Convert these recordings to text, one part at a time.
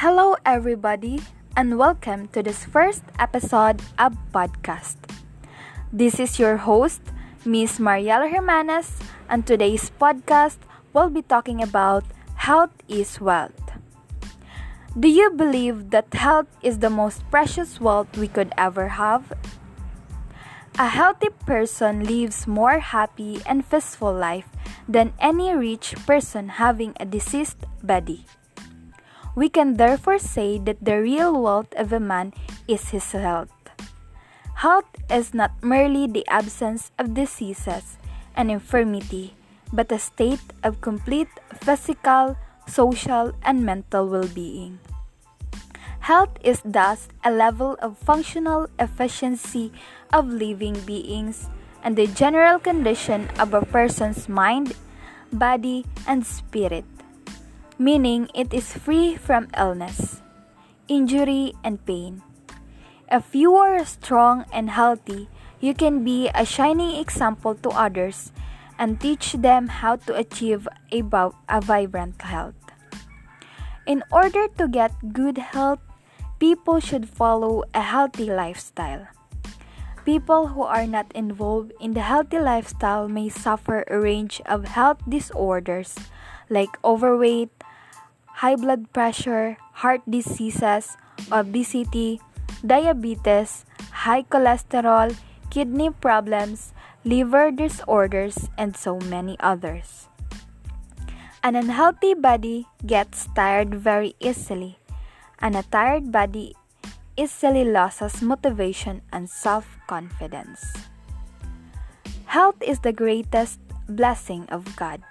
Hello, everybody, and welcome to this first episode of podcast. This is your host, Miss Mariela Hermanas, and today's podcast will be talking about health is wealth. Do you believe that health is the most precious wealth we could ever have? A healthy person lives more happy and peaceful life than any rich person having a diseased body. We can therefore say that the real wealth of a man is his health. Health is not merely the absence of diseases and infirmity, but a state of complete physical, social, and mental well being. Health is thus a level of functional efficiency of living beings and the general condition of a person's mind, body, and spirit meaning it is free from illness, injury, and pain. If you are strong and healthy, you can be a shining example to others and teach them how to achieve a, a vibrant health. In order to get good health, people should follow a healthy lifestyle. People who are not involved in the healthy lifestyle may suffer a range of health disorders like overweight, high blood pressure, heart diseases, obesity, diabetes, high cholesterol, kidney problems, liver disorders, and so many others. An unhealthy body gets tired very easily, and a tired body easily loses motivation and self confidence. Health is the greatest blessing of God.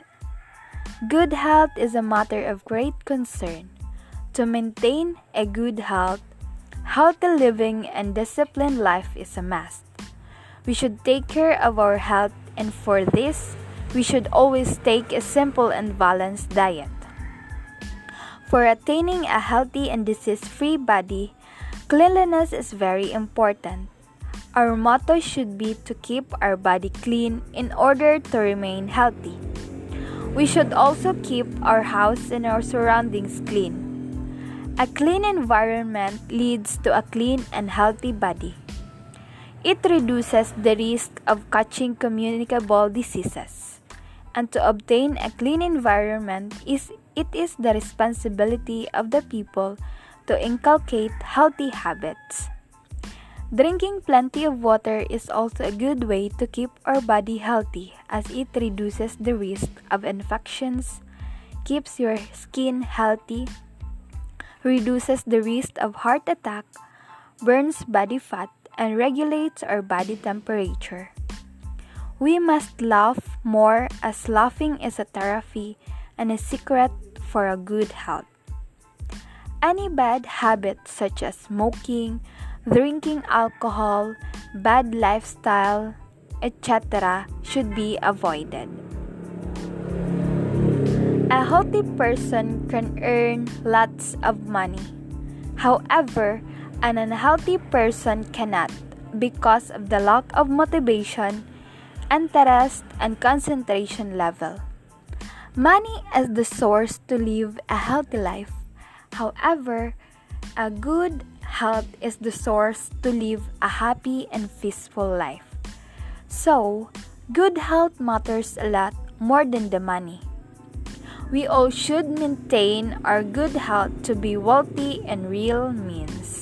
Good health is a matter of great concern. To maintain a good health, healthy living and disciplined life is a must. We should take care of our health, and for this, we should always take a simple and balanced diet. For attaining a healthy and disease free body, cleanliness is very important. Our motto should be to keep our body clean in order to remain healthy. We should also keep our house and our surroundings clean. A clean environment leads to a clean and healthy body. It reduces the risk of catching communicable diseases. And to obtain a clean environment is it is the responsibility of the people to inculcate healthy habits. Drinking plenty of water is also a good way to keep our body healthy as it reduces the risk of infections, keeps your skin healthy, reduces the risk of heart attack, burns body fat, and regulates our body temperature. We must laugh more as laughing is a therapy and a secret for a good health. Any bad habits such as smoking, drinking alcohol, bad lifestyle, etc., should be avoided. A healthy person can earn lots of money. However, an unhealthy person cannot because of the lack of motivation, interest, and concentration level. Money is the source to live a healthy life. However, a good health is the source to live a happy and peaceful life. So, good health matters a lot more than the money. We all should maintain our good health to be wealthy and real means.